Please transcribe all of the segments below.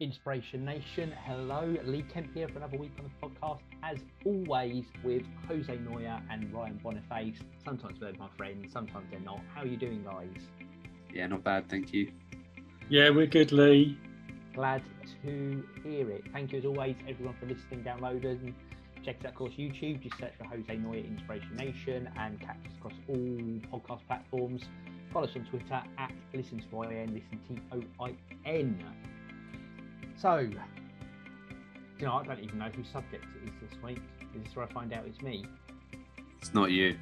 Inspiration Nation. Hello, Lee Kemp here for another week on the podcast. As always, with Jose Neuer and Ryan Boniface. Sometimes they're my friends, sometimes they're not. How are you doing, guys? Yeah, not bad, thank you. Yeah, we're good, Lee. Glad to hear it. Thank you, as always, everyone for listening, downloading. Check us out, of course, YouTube. Just search for Jose Neuer Inspiration Nation and catch us across all podcast platforms. Follow us on Twitter at Listen to IN, Listen T O I N. So, you know, I don't even know whose subject it is this week. Is this where I find out it's me? It's not you.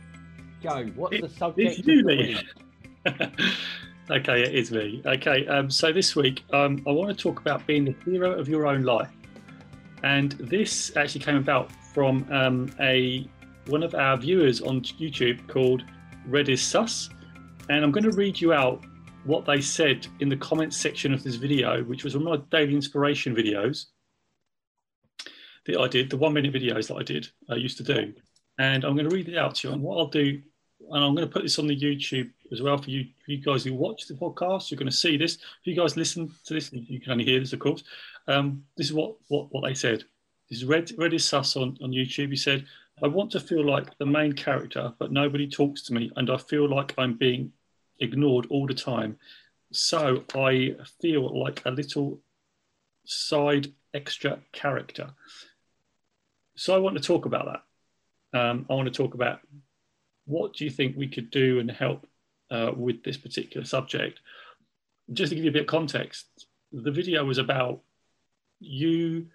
Joe, what's It- the subject? it's you, of the Lee. week? okay, it is me. Okay, um, so this week um, I want to talk about being the hero of your own life, and this actually came about from um, a one of our viewers on YouTube called Red is Sus, and I'm going to read you out what they said in the comments section of this video, which was one of my daily inspiration videos that I did, the one minute videos that I did, I used to do. And I'm going to read it out to you. And what I'll do, and I'm going to put this on the YouTube as well for you, for you guys who watch the podcast. You're going to see this. If you guys listen to this, you can only hear this, of course. Um, this is what, what, what they said. This is Red, Red is Sus on, on YouTube. He said, I want to feel like the main character, but nobody talks to me, and I feel like I'm being ignored all the time. So I feel like a little side extra character. So I want to talk about that. Um, I want to talk about what do you think we could do and help uh, with this particular subject. Just to give you a bit of context, the video was about you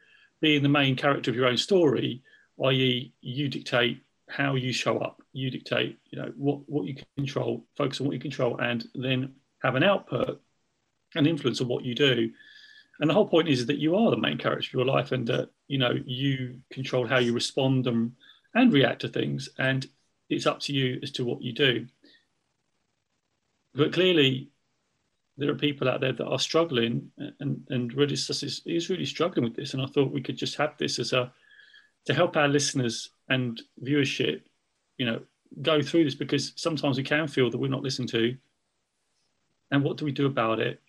being the main character of your own story, i.e., you dictate how you show up. You dictate, you know, what what you control, focus on what you control, and then have an output, an influence on what you do. And the whole point is that you are the main character of your life, and that you know you control how you respond and and react to things, and it's up to you as to what you do. But clearly, there are people out there that are struggling, and and really is really struggling with this. And I thought we could just have this as a to help our listeners and viewership, you know, go through this because sometimes we can feel that we're not listened to. And what do we do about it?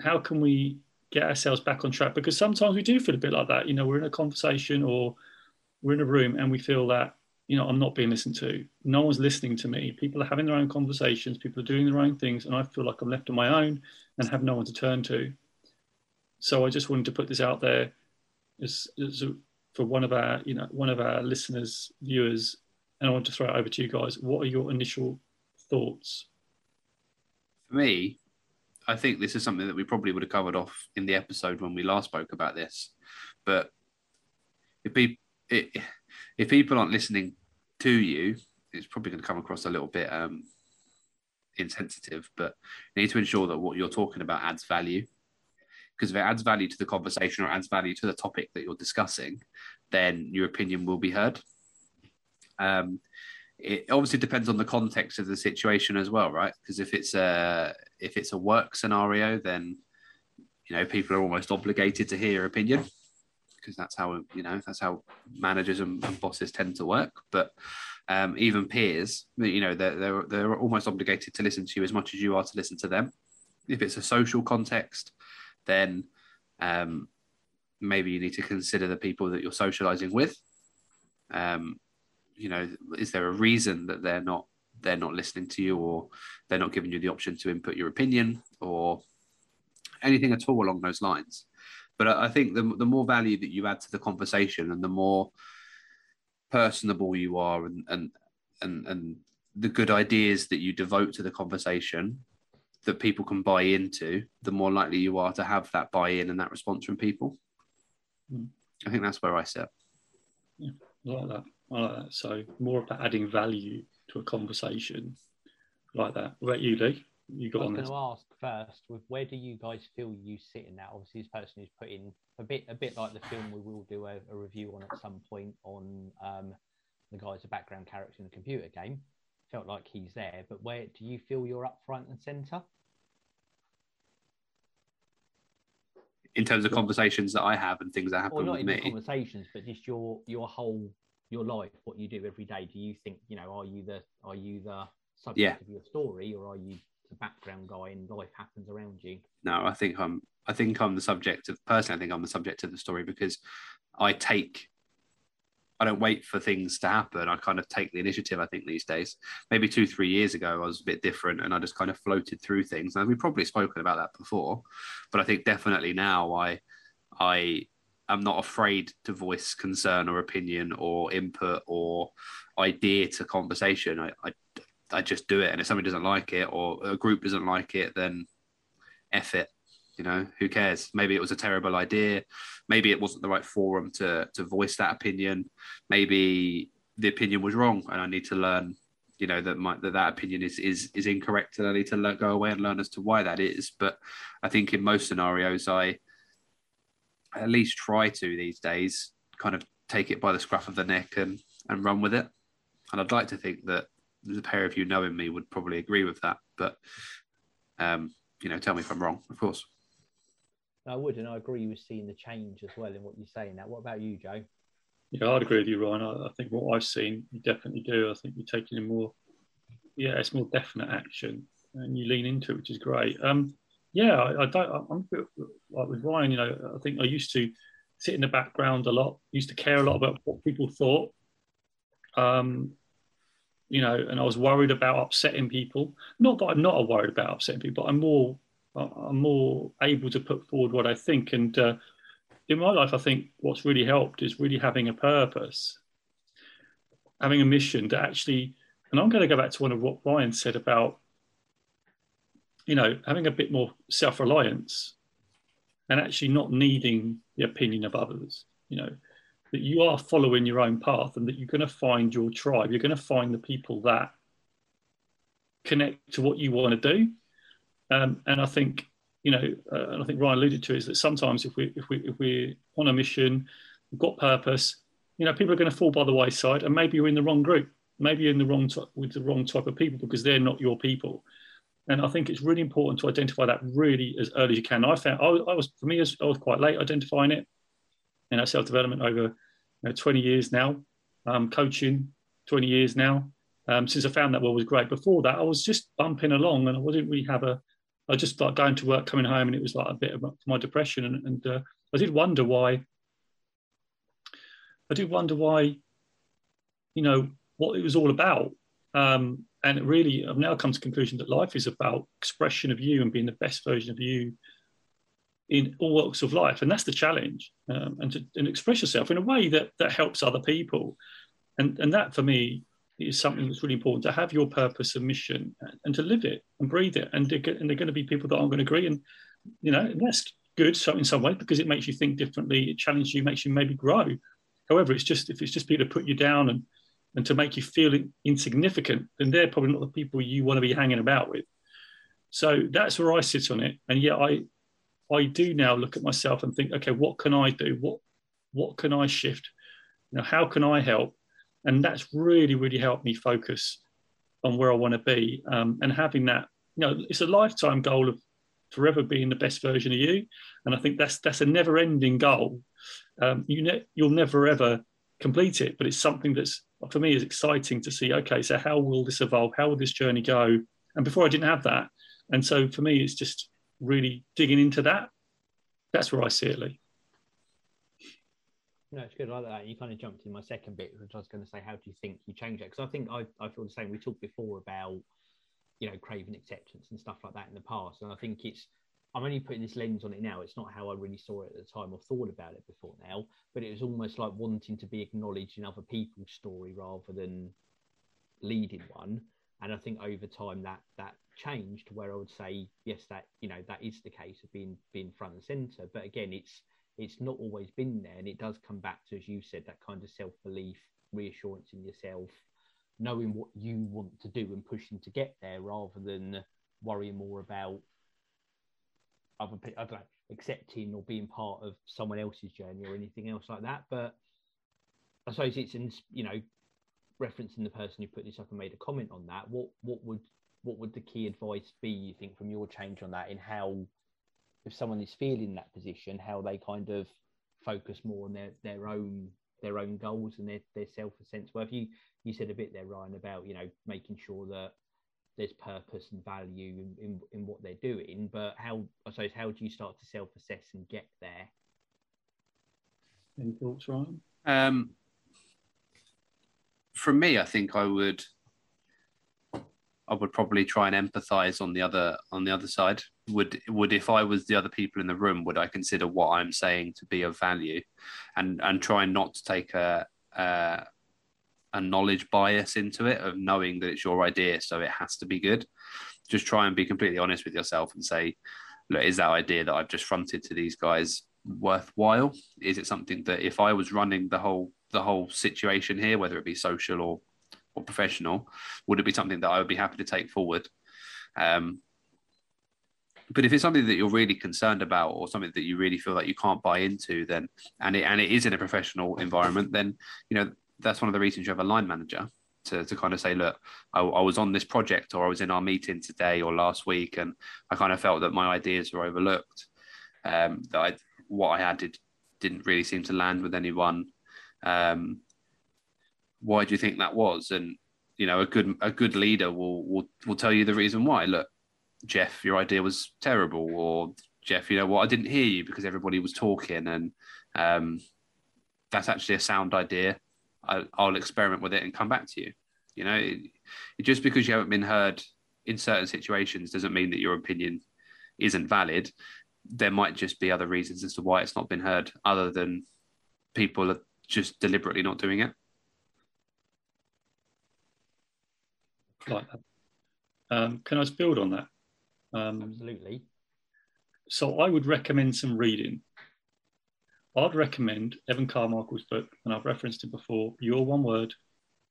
How can we get ourselves back on track? Because sometimes we do feel a bit like that. You know, we're in a conversation or we're in a room and we feel that, you know, I'm not being listened to. No one's listening to me. People are having their own conversations, people are doing their own things, and I feel like I'm left on my own and have no one to turn to. So I just wanted to put this out there as, as a, for one of our, you know, one of our listeners, viewers, and I want to throw it over to you guys. What are your initial thoughts? For me, I think this is something that we probably would have covered off in the episode when we last spoke about this. But if people, if people aren't listening to you, it's probably going to come across a little bit um, insensitive. But you need to ensure that what you're talking about adds value. Because if it adds value to the conversation or adds value to the topic that you're discussing, then your opinion will be heard. Um, it obviously depends on the context of the situation as well, right? Because if it's a if it's a work scenario, then you know people are almost obligated to hear your opinion because that's how you know that's how managers and, and bosses tend to work. But um, even peers, you know, they're, they're they're almost obligated to listen to you as much as you are to listen to them. If it's a social context, then um, maybe you need to consider the people that you're socializing with. Um, you know, is there a reason that they're not they're not listening to you, or they're not giving you the option to input your opinion, or anything at all along those lines? But I I think the the more value that you add to the conversation, and the more personable you are, and and and and the good ideas that you devote to the conversation that people can buy into, the more likely you are to have that buy-in and that response from people. Mm. I think that's where I sit. I like that. I like that. So more about adding value to a conversation like that. What about you, Lee? You got I got was on going this. to ask first, with where do you guys feel you sit in that? Obviously, this person who's put in a bit, a bit like the film we will do a, a review on at some point on um, the guy's a background character in a computer game. Felt like he's there, but where do you feel you're up front and centre? In terms of conversations that I have and things that happen Or not with me, conversations, but just your your whole your life, what you do every day. Do you think you know? Are you the are you the subject Yeah. of your story, or are you the background guy and life happens around you. No, I think I'm. I think I'm the subject of personally. I think I'm the subject of the story because I take. I don't wait for things to happen. I kind of take the initiative. I think these days, maybe two, three years ago, I was a bit different, and I just kind of floated through things. And we've probably spoken about that before, but I think definitely now I, I am not afraid to voice concern or opinion or input or idea to conversation. I, I, I just do it. And if somebody doesn't like it or a group doesn't like it, then F it. You know, who cares? Maybe it was a terrible idea. Maybe it wasn't the right forum to to voice that opinion. Maybe the opinion was wrong, and I need to learn. You know that my that, that opinion is is is incorrect, and I need to go away and learn as to why that is. But I think in most scenarios, I at least try to these days kind of take it by the scruff of the neck and and run with it. And I'd like to think that the pair of you knowing me would probably agree with that. But um, you know, tell me if I'm wrong, of course. I would, and I agree with seeing the change as well in what you're saying. Now, what about you, Joe? Yeah, I'd agree with you, Ryan. I, I think what I've seen, you definitely do. I think you're taking a more, yeah, it's more definite action, and you lean into it, which is great. Um, yeah, I, I don't. I'm a bit like with Ryan. You know, I think I used to sit in the background a lot. Used to care a lot about what people thought. Um, you know, and I was worried about upsetting people. Not that I'm not worried about upsetting people. I'm more, I'm more able to put forward what I think. And uh, in my life, I think what's really helped is really having a purpose, having a mission to actually. And I'm going to go back to one of what Ryan said about you know, having a bit more self reliance and actually not needing the opinion of others, you know, that you are following your own path and that you're going to find your tribe. You're going to find the people that connect to what you want to do. Um, and I think, you know, uh, and I think Ryan alluded to is that sometimes if we if we if we're on a mission, we've got purpose, you know, people are going to fall by the wayside, and maybe you're in the wrong group, maybe you're in the wrong t- with the wrong type of people because they're not your people. And I think it's really important to identify that really as early as you can. I found I was, I was for me, I was quite late identifying it. You know, self development over you know, 20 years now, um, coaching 20 years now. Um, since I found that well was great. Before that, I was just bumping along, and I didn't really have a. I just like going to work, coming home, and it was like a bit of my depression, and, and uh, I did wonder why. I did wonder why, you know, what it was all about. Um, and really, I've now come to the conclusion that life is about expression of you and being the best version of you in all walks of life, and that's the challenge. Um, and to and express yourself in a way that that helps other people, and and that for me is something that's really important to have your purpose and mission and, to live it and breathe it. And, and they're going to be people that aren't going to agree, and you know that's good so in some way because it makes you think differently, it challenges you, makes you maybe grow. However, it's just if it's just people to put you down and and to make you feel insignificant, then they're probably not the people you want to be hanging about with. So that's where I sit on it. And yet I I do now look at myself and think, okay, what can I do? What what can I shift? You know, how can I help? And that's really, really helped me focus on where I want to be. Um, and having that, you know, it's a lifetime goal of forever being the best version of you. And I think that's that's a never-ending goal. Um, you ne- you'll never ever complete it, but it's something that's for me is exciting to see. Okay, so how will this evolve? How will this journey go? And before I didn't have that, and so for me, it's just really digging into that. That's where I see it, Lee. No, it's good. I like that. You kind of jumped in my second bit, which I was going to say, how do you think you change that? Because I think I, I feel the same. We talked before about, you know, craving acceptance and stuff like that in the past. And I think it's I'm only putting this lens on it now. It's not how I really saw it at the time or thought about it before now, but it was almost like wanting to be acknowledged in other people's story rather than leading one. And I think over time that that changed where I would say, yes, that you know, that is the case of being being front and center. But again, it's it's not always been there. And it does come back to, as you said, that kind of self-belief, reassurance in yourself, knowing what you want to do and pushing to get there rather than worrying more about other people, I don't know, accepting or being part of someone else's journey or anything else like that. But I suppose it's in, you know, referencing the person who put this up and made a comment on that. What what would what would the key advice be? You think from your change on that in how, if someone is feeling that position, how they kind of focus more on their their own their own goals and their, their self sense worth. You you said a bit there, Ryan, about you know making sure that there's purpose and value in, in, in what they're doing, but how I suppose how do you start to self assess and get there? Any thoughts, Ryan? Um, from me, I think I would I would probably try and empathize on the other on the other side. Would would if I was the other people in the room, would I consider what I'm saying to be of value, and and try not to take a a, a knowledge bias into it of knowing that it's your idea, so it has to be good. Just try and be completely honest with yourself and say, look, is that idea that I've just fronted to these guys worthwhile? Is it something that if I was running the whole the whole situation here, whether it be social or or professional, would it be something that I would be happy to take forward? Um, but if it's something that you're really concerned about or something that you really feel like you can't buy into, then and it and it is in a professional environment, then you know that's one of the reasons you have a line manager to, to kind of say, look, I, I was on this project or I was in our meeting today or last week, and I kind of felt that my ideas were overlooked. Um, that I, what I had did, didn't really seem to land with anyone. Um, why do you think that was? And you know, a good a good leader will will will tell you the reason why. Look, Jeff, your idea was terrible, or Jeff, you know what, I didn't hear you because everybody was talking, and um, that's actually a sound idea. I, will experiment with it and come back to you. You know, it, it, just because you haven't been heard in certain situations doesn't mean that your opinion isn't valid. There might just be other reasons as to why it's not been heard, other than people are just deliberately not doing it. like that. Um, can I just build on that? Um, Absolutely. So I would recommend some reading. I'd recommend Evan Carmichael's book, and I've referenced it before, Your One Word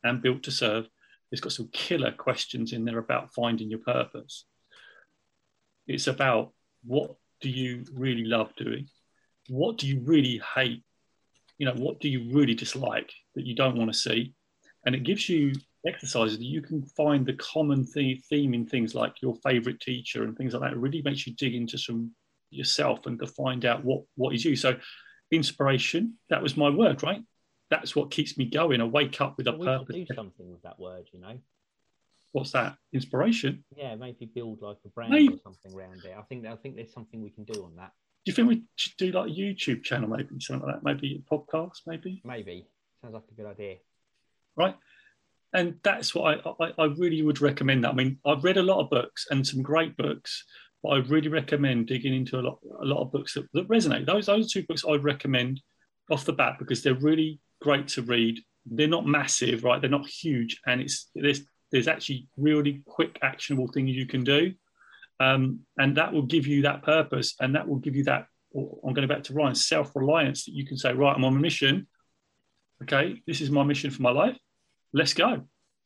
and Built to Serve. It's got some killer questions in there about finding your purpose. It's about what do you really love doing? What do you really hate? You know, what do you really dislike that you don't want to see? And it gives you exercises that you can find the common theme in things like your favorite teacher and things like that. It really makes you dig into some yourself and to find out what what is you. So inspiration, that was my word, right? That's what keeps me going. I wake up with a we purpose. Do something with that word, you know. What's that? Inspiration. Yeah, maybe build like a brand maybe. or something around it. I think I think there's something we can do on that. Do you think we should do like a YouTube channel, maybe something like that? Maybe a podcast, maybe. Maybe sounds like a good idea. Right and that's what I, I, I, really would recommend that. I mean, I've read a lot of books and some great books, but I really recommend digging into a lot, a lot of books that, that resonate. Those, those two books I'd recommend off the bat because they're really great to read. They're not massive, right? They're not huge, and it's there's there's actually really quick, actionable things you can do, um, and that will give you that purpose, and that will give you that. I'm going back to Ryan, self reliance that you can say, right, I'm on a mission. Okay, this is my mission for my life let's go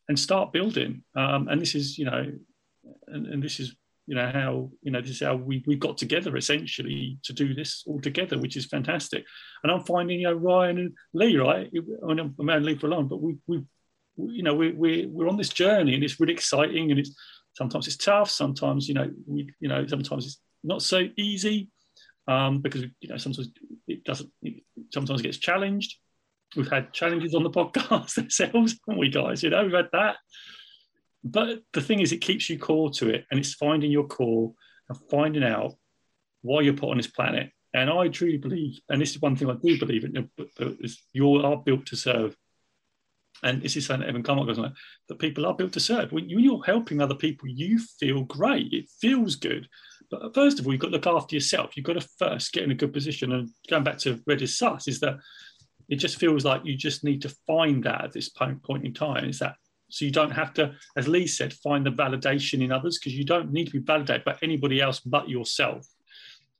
and start building. Um, and this is, you know, and, and, this is, you know, how, you know, this is how we, we got together essentially to do this all together, which is fantastic. And I'm finding, you know, Ryan and Lee, right? I mean, I'm man Lee for long, but we, we, you know, we, we, we're on this journey and it's really exciting and it's, sometimes it's tough. Sometimes, you know, we, you know, sometimes it's not so easy um, because, you know, sometimes it doesn't, it sometimes it gets challenged we've had challenges on the podcast ourselves, haven't we, guys? You know, we've had that. But the thing is, it keeps you core to it, and it's finding your core and finding out why you're put on this planet. And I truly believe, and this is one thing I do believe in, you are built to serve. And this is something that Evan Carmichael goes on, that people are built to serve. When you're helping other people, you feel great. It feels good. But first of all, you've got to look after yourself. You've got to first get in a good position. And going back to Red is Sus, is that it just feels like you just need to find that at this point, point in time. Is that so you don't have to, as Lee said, find the validation in others because you don't need to be validated by anybody else but yourself.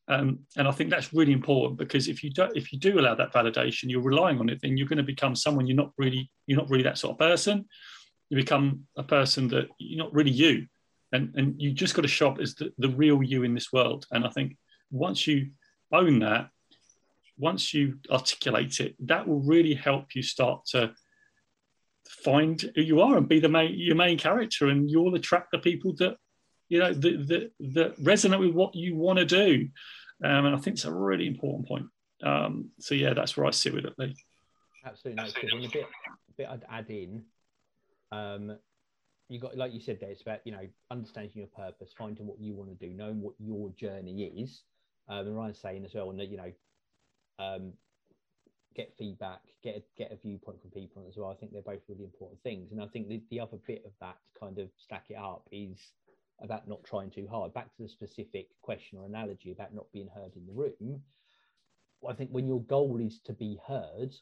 Um, and I think that's really important because if you do if you do allow that validation, you're relying on it, then you're going to become someone you're not really you're not really that sort of person. You become a person that you're not really you, and and you just got to show up as the, the real you in this world. And I think once you own that, once you articulate it, that will really help you start to find who you are and be the main your main character, and you'll attract the people that you know that that, that resonate with what you want to do. Um, and I think it's a really important point. Um, so yeah, that's where I sit with it, Lee. Absolutely, no, because a bit, a bit I'd add in. Um, you got like you said there, it's about you know understanding your purpose, finding what you want to do, knowing what your journey is. Um, and Ryan's saying as well, and that you know, um, get feedback, get a, get a viewpoint from people as well. I think they're both really important things. And I think the, the other bit of that kind of stack it up is about not trying too hard. Back to the specific question or analogy about not being heard in the room. I think when your goal is to be heard,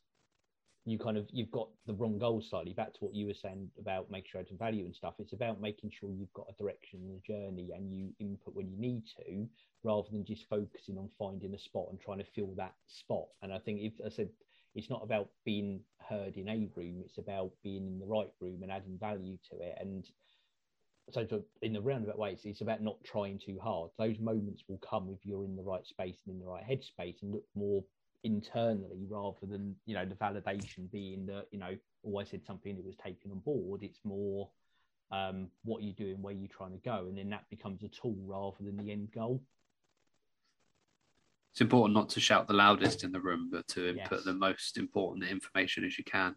you kind of you've got the wrong goal slightly. Back to what you were saying about make sure adding value and stuff. It's about making sure you've got a direction and a journey, and you input when you need to, rather than just focusing on finding a spot and trying to fill that spot. And I think if I said it's not about being heard in a room; it's about being in the right room and adding value to it. And so, to, in the roundabout way, it's, it's about not trying too hard. Those moments will come if you're in the right space and in the right headspace, and look more internally rather than you know the validation being that you know oh I said something that was taken on board. It's more um, what you're doing, where you're trying to go, and then that becomes a tool rather than the end goal. It's important not to shout the loudest in the room, but to input Yes. the most important information as you can.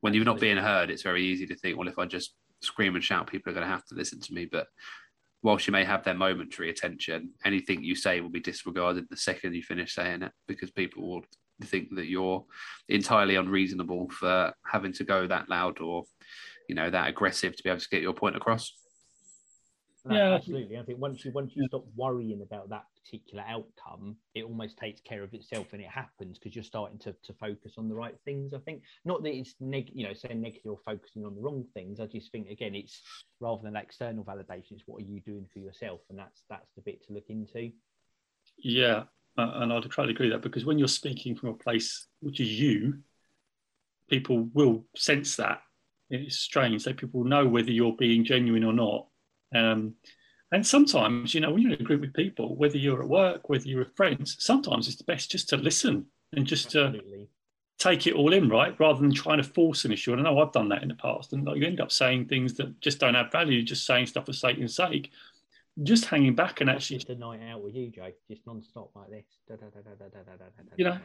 When you're not being heard, it's very easy to think, well, if I just scream and shout, people are going to have to listen to me. But whilst you may have their momentary attention, anything you say will be disregarded the second you finish saying it because people will think that you're entirely unreasonable for having to go that loud or, you know, that aggressive to be able to get your point across. No, Yeah, absolutely. I think once you once you stop worrying about that particular outcome, it almost takes care of itself and it happens because you're starting to, to focus on the right things. I think not that it's neg you know saying negative or focusing on the wrong things. I just think again it's rather than external validation, it's what are you doing for yourself, and that's that's the bit to look into. Yeah, and I'd totally agree with that because when you're speaking from a place which is you, people will sense that. It's strange So people know whether you're being genuine or not. Um, and sometimes, you know, when you're in a group with people, whether you're at work, whether you're with friends, sometimes it's best just to listen and just to Absolutely. take it all in, right? Rather than trying to force an issue. And I know I've done that in the past. And like, you end up saying things that just don't have value, just saying stuff for Satan's sake. Just hanging back and actually. Just a night out with you, Jay, just non stop like this. You know?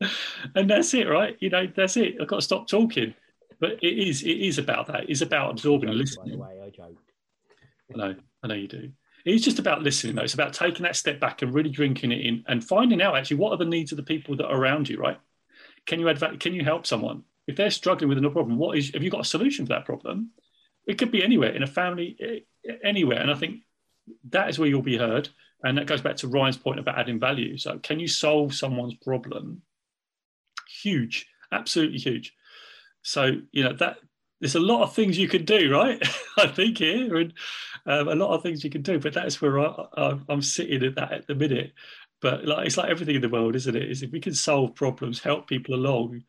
and that's it, right? You know, that's it. I've got to stop talking. But it is, it is about that. It's about absorbing and Joke, By the listening. way, I joke. I know, I know you do. It's just about listening, though. It's about taking that step back and really drinking it in and finding out actually what are the needs of the people that are around you, right? Can you add, va- can you help someone if they're struggling with a problem? What is have you got a solution for that problem? It could be anywhere in a family, anywhere, and I think that is where you'll be heard. And that goes back to Ryan's point about adding value. So, can you solve someone's problem? Huge, absolutely huge. So, you know that there's a lot of things you can do, right? I think here, and um, a lot of things you can do. But that's where I, I, I'm sitting at that at the minute. But like it's like everything in the world, isn't it? Is if we can solve problems, help people along,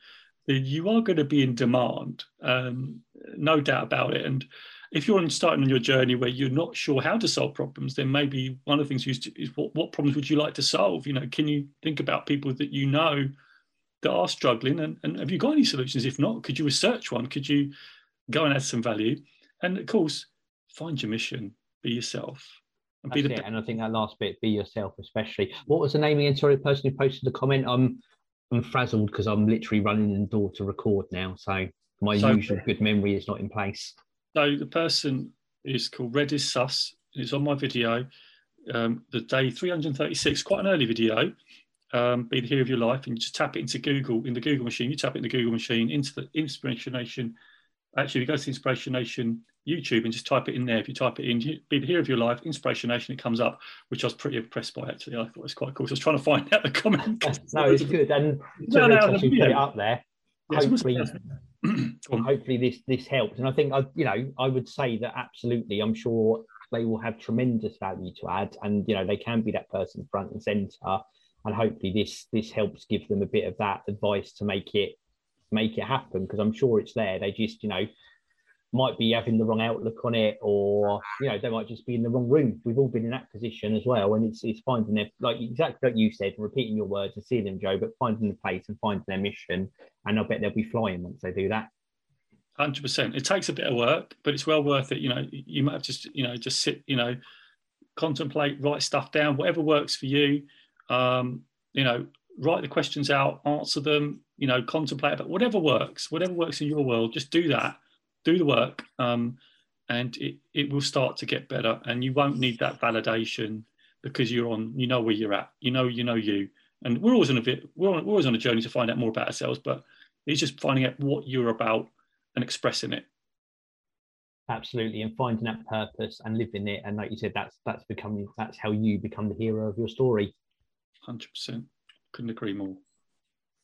then you are going to be in demand, um, no doubt about it. And if you're starting on your journey where you're not sure how to solve problems, then maybe one of the things is, to, is what, what problems would you like to solve? You know, can you think about people that you know that are struggling, and, and have you got any solutions? If not, could you research one? Could you go and add some value? And of course, find your mission, be yourself, and be That's the it. And I think that last bit, be yourself, especially. What was the name again? Sorry, the person who posted the comment. I'm I'm frazzled because I'm literally running in the door to record now. So my So- usual good memory is not in place. So the person is called Red is Sus. It's on my video. Um, the day 336, quite an early video. Um, be the hero of your life, and you just tap it into Google in the Google machine. You tap it in the Google machine into the Inspiration Nation. Actually, you go to the Inspiration Nation YouTube and just type it in there. If you type it in, be the hero of your life, Inspiration Nation, it comes up, which I was pretty impressed by. Actually, I thought it was quite cool. So I was trying to find out the comment. no, it's good. And No, no, no, the put it up there. Yes, Hopefully, hopefully this this helps. And I think I, you know, I would say that absolutely. I'm sure they will have tremendous value to add, and you know, they can be that person front and center. And hopefully, this this helps give them a bit of that advice to make it make it happen. Because I'm sure it's there. They just, you know, might be having the wrong outlook on it, or you know, they might just be in the wrong room. We've all been in that position as well, and it's it's finding their like exactly like you said, repeating your words and seeing them, Joe, but finding the place and finding their mission. And I bet they'll be flying once they do that. Hundred percent. It takes a bit of work, but it's well worth it. You know, you might have just you know just sit, you know, contemplate, write stuff down, whatever works for you. Um, you know, write the questions out, answer them. You know, contemplate about whatever works, whatever works in your world. Just do that, do the work, um, and it, it will start to get better. And you won't need that validation because you're on, you know where you're at, you know, you know you. And we're always on a bit, we're, on, we're always on a journey to find out more about ourselves, but it's just finding out what you're about and expressing it. Absolutely, and finding that purpose and living it, and like you said, that's that's becoming that's how you become the hero of your story. Hundred percent, couldn't agree more.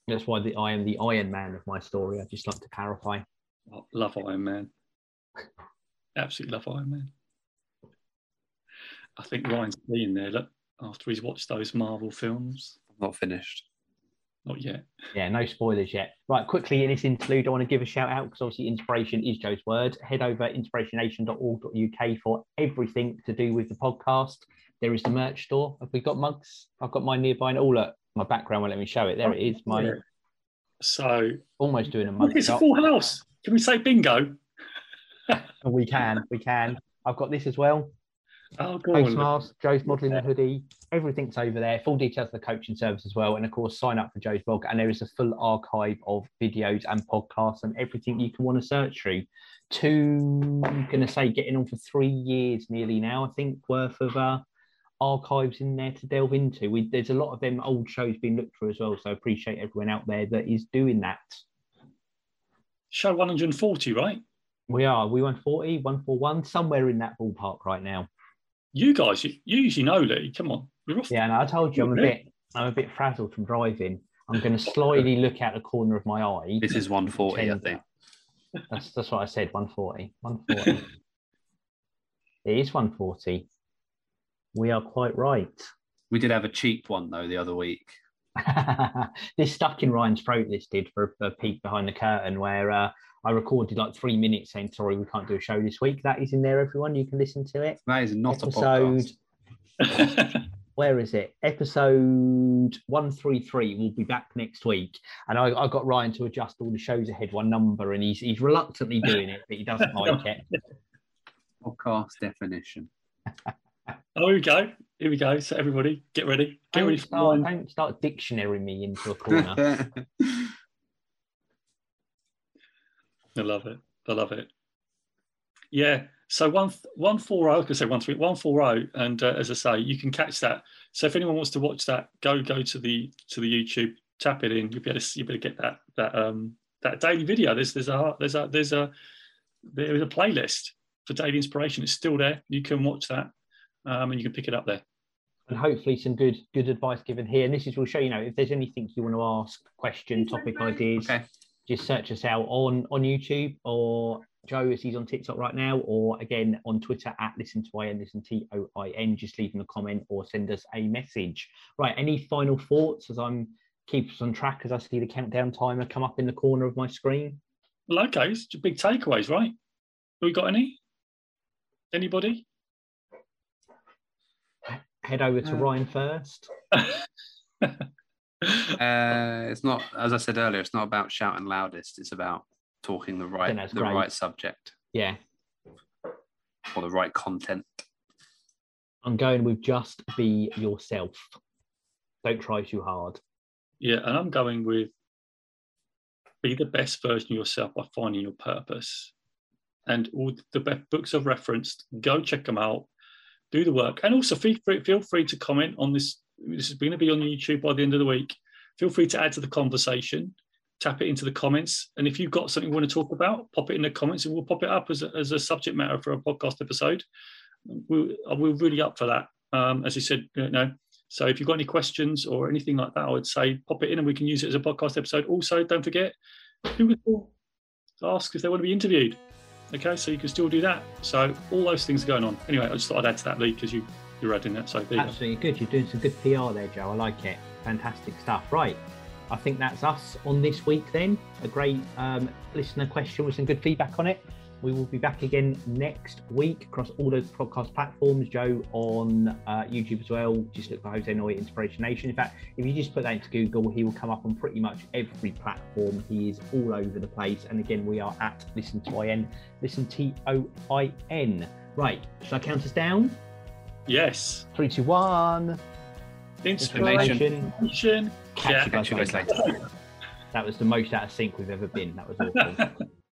That's why the, I am the Iron Man of my story. I just like to clarify. I love Iron Man. Absolutely love Iron Man. I think Ryan's being there. Look, after he's watched those Marvel films. Not finished. Not yet. Yeah, no spoilers yet. Right, quickly in this interlude, I want to give a shout out because obviously inspiration is Joe's word. Head over inspirationnation.org.uk for everything to do with the podcast. There is the merch store. Have we got mugs? I've got mine nearby and all at my background won't let me show it. There it is. My So almost doing a mug. look, it's a shop. full house. Can we say bingo? We can, we can. I've got this as well. Oh, go Face mask, Joe's modelling the hoodie. Everything's over there. Full details of the coaching service as well. And of course, sign up for Joe's blog. And there is a full archive of videos and podcasts and everything you can want to search through. Two, I'm going to say, getting on for three years nearly now, I think, worth of uh, archives in there to delve into. We, there's a lot of them old shows being looked for as well. So I appreciate everyone out there that is doing that. Show 140, right? We are. We 140, 141, somewhere in that ballpark right now. You guys, you, you usually know, Lee. Come on. You're off. Yeah, and I told you I'm a bit I'm a bit frazzled from driving. I'm going to slyly look out the corner of my eye. This is 140, I think. That's that's what I said. 140. 140. it is 140. We are quite right. We did have a cheap one though the other week. this stuck in Ryan's throat. This did for a peek behind the curtain where uh, I recorded like three minutes saying sorry we can't do a show this week. That is in there, everyone. You can listen to it. That is not Episode a podcast. where is it? Episode 133 We'll be back next week. And I, I got Ryan to adjust all the shows ahead one number, and he's he's reluctantly doing it, but he doesn't like it. Podcast definition. Oh, here we go. Here we go. So, everybody, get ready. Get Don't ready for start, mine. don't start dictionary me into a corner. I love it. I love it. Yeah. So one one four zero. I was gonna say one three one four zero, and uh, as I say, you can catch that. So if anyone wants to watch that, go go to the to the YouTube, tap it in. You'll be able to you better get that that um that daily video. There's there's a there's a there's a there is a playlist for daily inspiration. It's still there. You can watch that, um, and you can pick it up there. and hopefully some good good advice given here. And this is we'll show you know if there's anything you want to ask, question, topic ideas, okay. just search us out on on YouTube or Joe as he's on TikTok right now, or again on Twitter at listen to IN, listen T O I N. Just leave them a comment or send us a message. Right. Any final thoughts as I'm keep us on track as I see the countdown timer come up in the corner of my screen? Well, okay, it's big takeaways, right? Have we got any? Anybody? Head over to Uh, Ryan first. Uh, it's not, as I said earlier, it's not about shouting loudest. It's about talking the right, the great. right subject Yeah. or the right content. I'm going with just be yourself. Don't try too hard. Yeah, and I'm going with be the best version of yourself by finding your purpose. And all the be- books I've referenced, go check them out, do the work, and also feel free, feel free to comment on this. This is going to be on YouTube by the end of the week. Feel free to add to the conversation, tap it into the comments, and if you've got something you want to talk about, pop it in the comments, and we'll pop it up as a, as a subject matter for a podcast episode. We're, we're really up for that. Um, as you said, you know, so if you've got any questions or anything like that, I would say pop it in and we can use it as a podcast episode. Also, don't forget, who would ask if they want to be interviewed. Okay, so you can still do that. So all those things are going on. Anyway, I just thought I'd add to that, Lee, because you, you're adding that. So there you go. Absolutely good. You're doing some good PR there, Joe. I like it. Fantastic stuff. Right. I think that's us on this week then. A great um, listener question with some good feedback on it. We will be back again next week across all those podcast platforms. Joe on uh, YouTube as well. Just look for Jose Noy Inspiration Nation. In fact, if you just put that into Google, he will come up on pretty much every platform. He is all over the place. And again, we are at Listen to IN, Listen T O I N. Right. Should I count us down? Yes. Three, two, one. Inspiration. Inspiration. Catch Yeah. you guys Catch you guys later. later. That was the most out of sync we've ever been. That was awful.